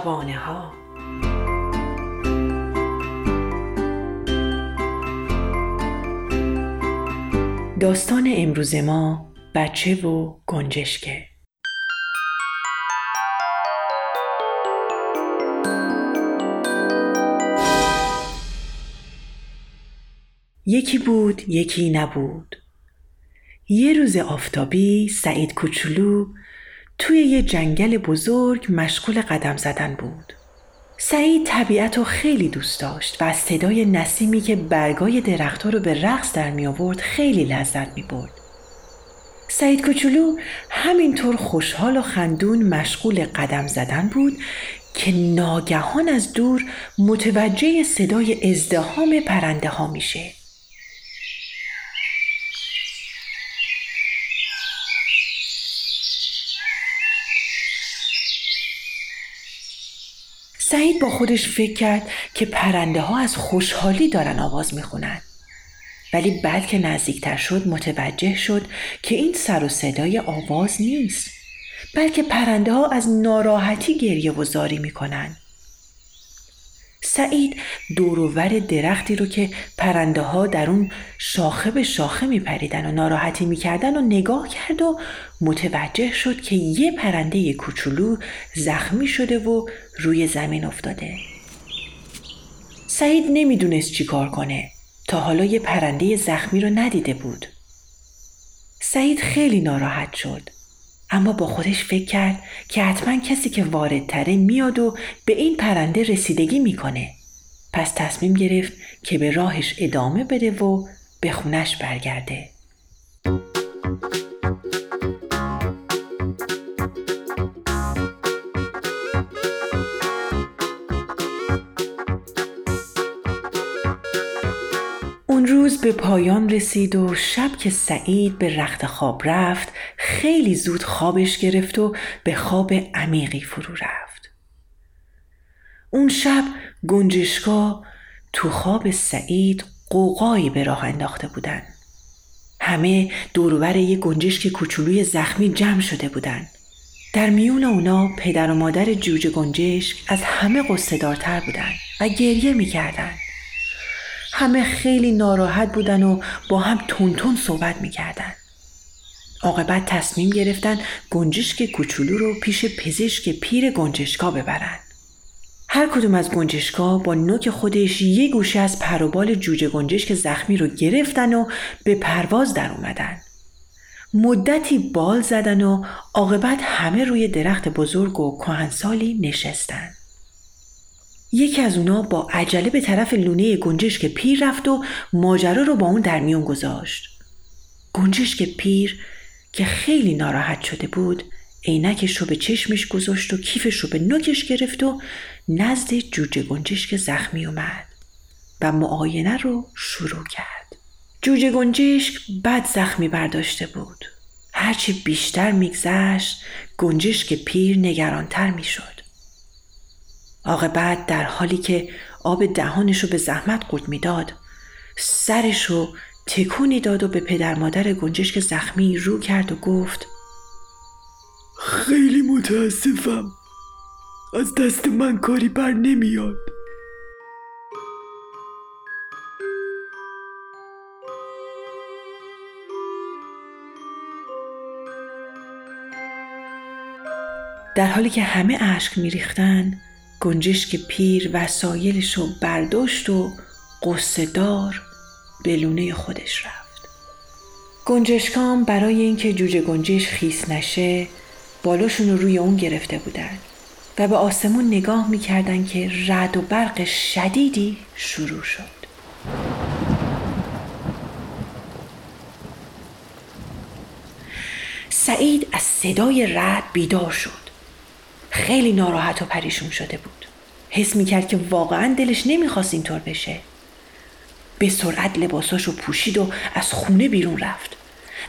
شبانه ها داستان امروز ما بچه و گنجشکه. یکی بود یکی نبود. یه روز آفتابی سعید کوچولو توی یه جنگل بزرگ مشغول قدم زدن بود. سعید طبیعت رو خیلی دوست داشت و از صدای نسیمی که برگای درختها رو به رقص در می آورد خیلی لذت می برد. سعید کوچولو همینطور خوشحال و خندون مشغول قدم زدن بود که ناگهان از دور متوجه صدای ازدهام پرنده ها میشه. سعید با خودش فکر کرد که پرنده ها از خوشحالی دارن آواز می‌خونن. ولی بعد که نزدیکتر شد متوجه شد که این سر و صدای آواز نیست بلکه پرنده ها از ناراحتی گریه و زاری می‌کنن. سعید دوروور درختی رو که پرنده ها در اون شاخه به شاخه می پریدن و ناراحتی می‌کردن و نگاه کرد و متوجه شد که یه پرنده کوچولو زخمی شده و روی زمین افتاده. سعید نمی‌دونست چی کار کنه تا حالا یه پرنده زخمی رو ندیده بود. سعید خیلی ناراحت شد. اما با خودش فکر کرد که حتما کسی که واردتره میاد و به این پرنده رسیدگی می‌کنه. پس تصمیم گرفت که به راهش ادامه بده و به خونش برگرده. روز به پایان رسید و شب که سعید به رخت خواب رفت خیلی زود خوابش گرفت و به خواب عمیقی فرو رفت. اون شب گنجشکا تو خواب سعید قوقایی به راه انداخته بودن. همه دورور یه گنجشک کوچولوی زخمی جمع شده بودن. در میون اونا پدر و مادر جوجه گنجشک از همه قصدارتر بودن و گریه می‌کردن. همه خیلی ناراحت بودن و با هم تون صحبت می‌کردن. عاقبت تصمیم گرفتن گنجشک کوچولو رو پیش پزشک پیر گنجشکا ببرن. هر کدوم از گنجشکا با نوک خودش یه گوشه از پروبال جوجه گنجشک زخمی رو گرفتن و به پرواز در اومدن. مدتی بال زدن و عاقبت همه روی درخت بزرگ و کهنسالی نشستن. یکی از اونا با عجله به طرف لونه گنجشک پیر رفت و ماجرا رو با اون در میون گذاشت. گنجشک پیر که خیلی ناراحت شده بود عینکش رو به چشمش گذاشت و کیفش رو به نوکش گرفت و نزد جوجه گنجشک زخمی اومد و معاینه رو شروع کرد. جوجه گنجشک بد زخمی برداشته بود. هرچی بیشتر میگذشت گنجشک پیر نگرانتر می‌شد. عاقبت در حالی که آب دهانش رو به زحمت قورت می‌داد سرش رو تکونی داد و به پدر مادر گنجشک زخمی رو کرد و گفت خیلی متاسفم. از دست من کاری بر نمیاد. در حالی که همه اشک میریختن گنجشک پیر وسایلش رو برداشت و قصدار به لونه خودش رفت. گنجشکام برای اینکه جوجه گنجش خیس نشه بالاشون رو روی اون گرفته بودن و به آسمون نگاه می‌کردن که رد و برق شدیدی شروع شد. سعید از صدای رد بیدار شد. خیلی ناراحت و پریشون شده بود. حس می‌کرد که واقعا دلش نمی‌خواست اینطور بشه. به سرعت لباساش رو پوشید و از خونه بیرون رفت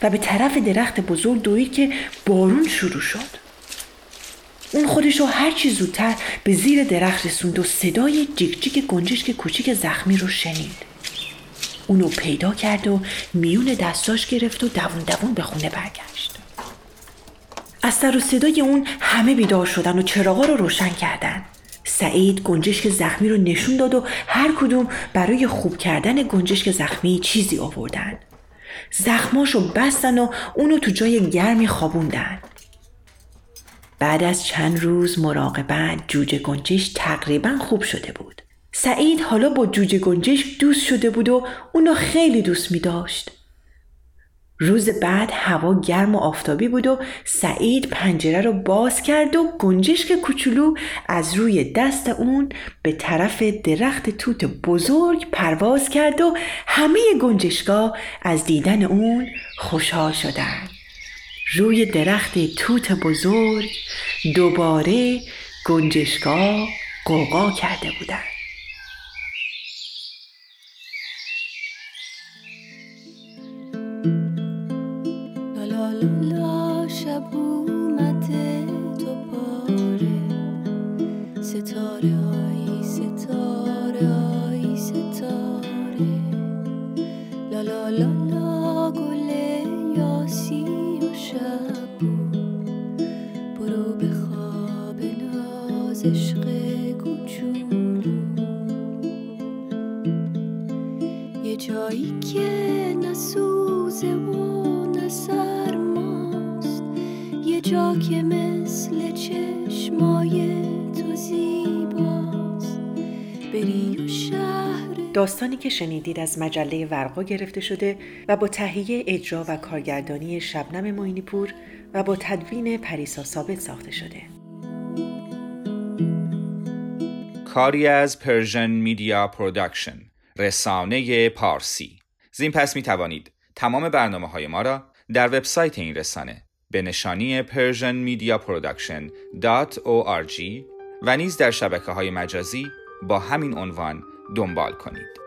و به طرف درخت بزرگ دوید که بارون شروع شد. اون خودش رو هرچی زودتر به زیر درخت رسوند و صدای جیک جیک گنجشک کوچیک زخمی رو شنید. اونو پیدا کرد و میون دستاش گرفت و دوون دوون به خونه برگشت. از سر و صدای اون همه بیدار شدن و چراغا رو روشن کردن. سعید گنجشک زخمی رو نشون داد و هر کدوم برای خوب کردن گنجشک زخمی چیزی آوردن. زخماشو بستن و اونو تو جای گرمی خوابوندن. بعد از چند روز مراقبت جوجه گنجش تقریبا خوب شده بود. سعید حالا با جوجه گنجش دوست شده بود و اونو خیلی دوست می داشت. روز بعد هوا گرم و آفتابی بود و سعید پنجره رو باز کرد و گنجشک کوچولو از روی دست اون به طرف درخت توت بزرگ پرواز کرد و همه گنجشکا از دیدن اون خوشحال شدن روی درخت توت بزرگ دوباره گنجشکا قوقا کرده بودند. عشق که مثل چشمای تو زیباست. بری و شهر داستانی که شنیدید از مجله ورقا گرفته شده و با تهیه اجرا و کارگردانی شبنم معینی پور و با تدوین پریسا ثابت ساخته شده. کاری از Persian Media Production رسانه پارسی. زین پس می توانید تمام برنامه های ما را در وبسایت این رسانه به نشانی persianmediaproduction.org و نیز در شبکه های مجازی با همین عنوان دنبال کنید.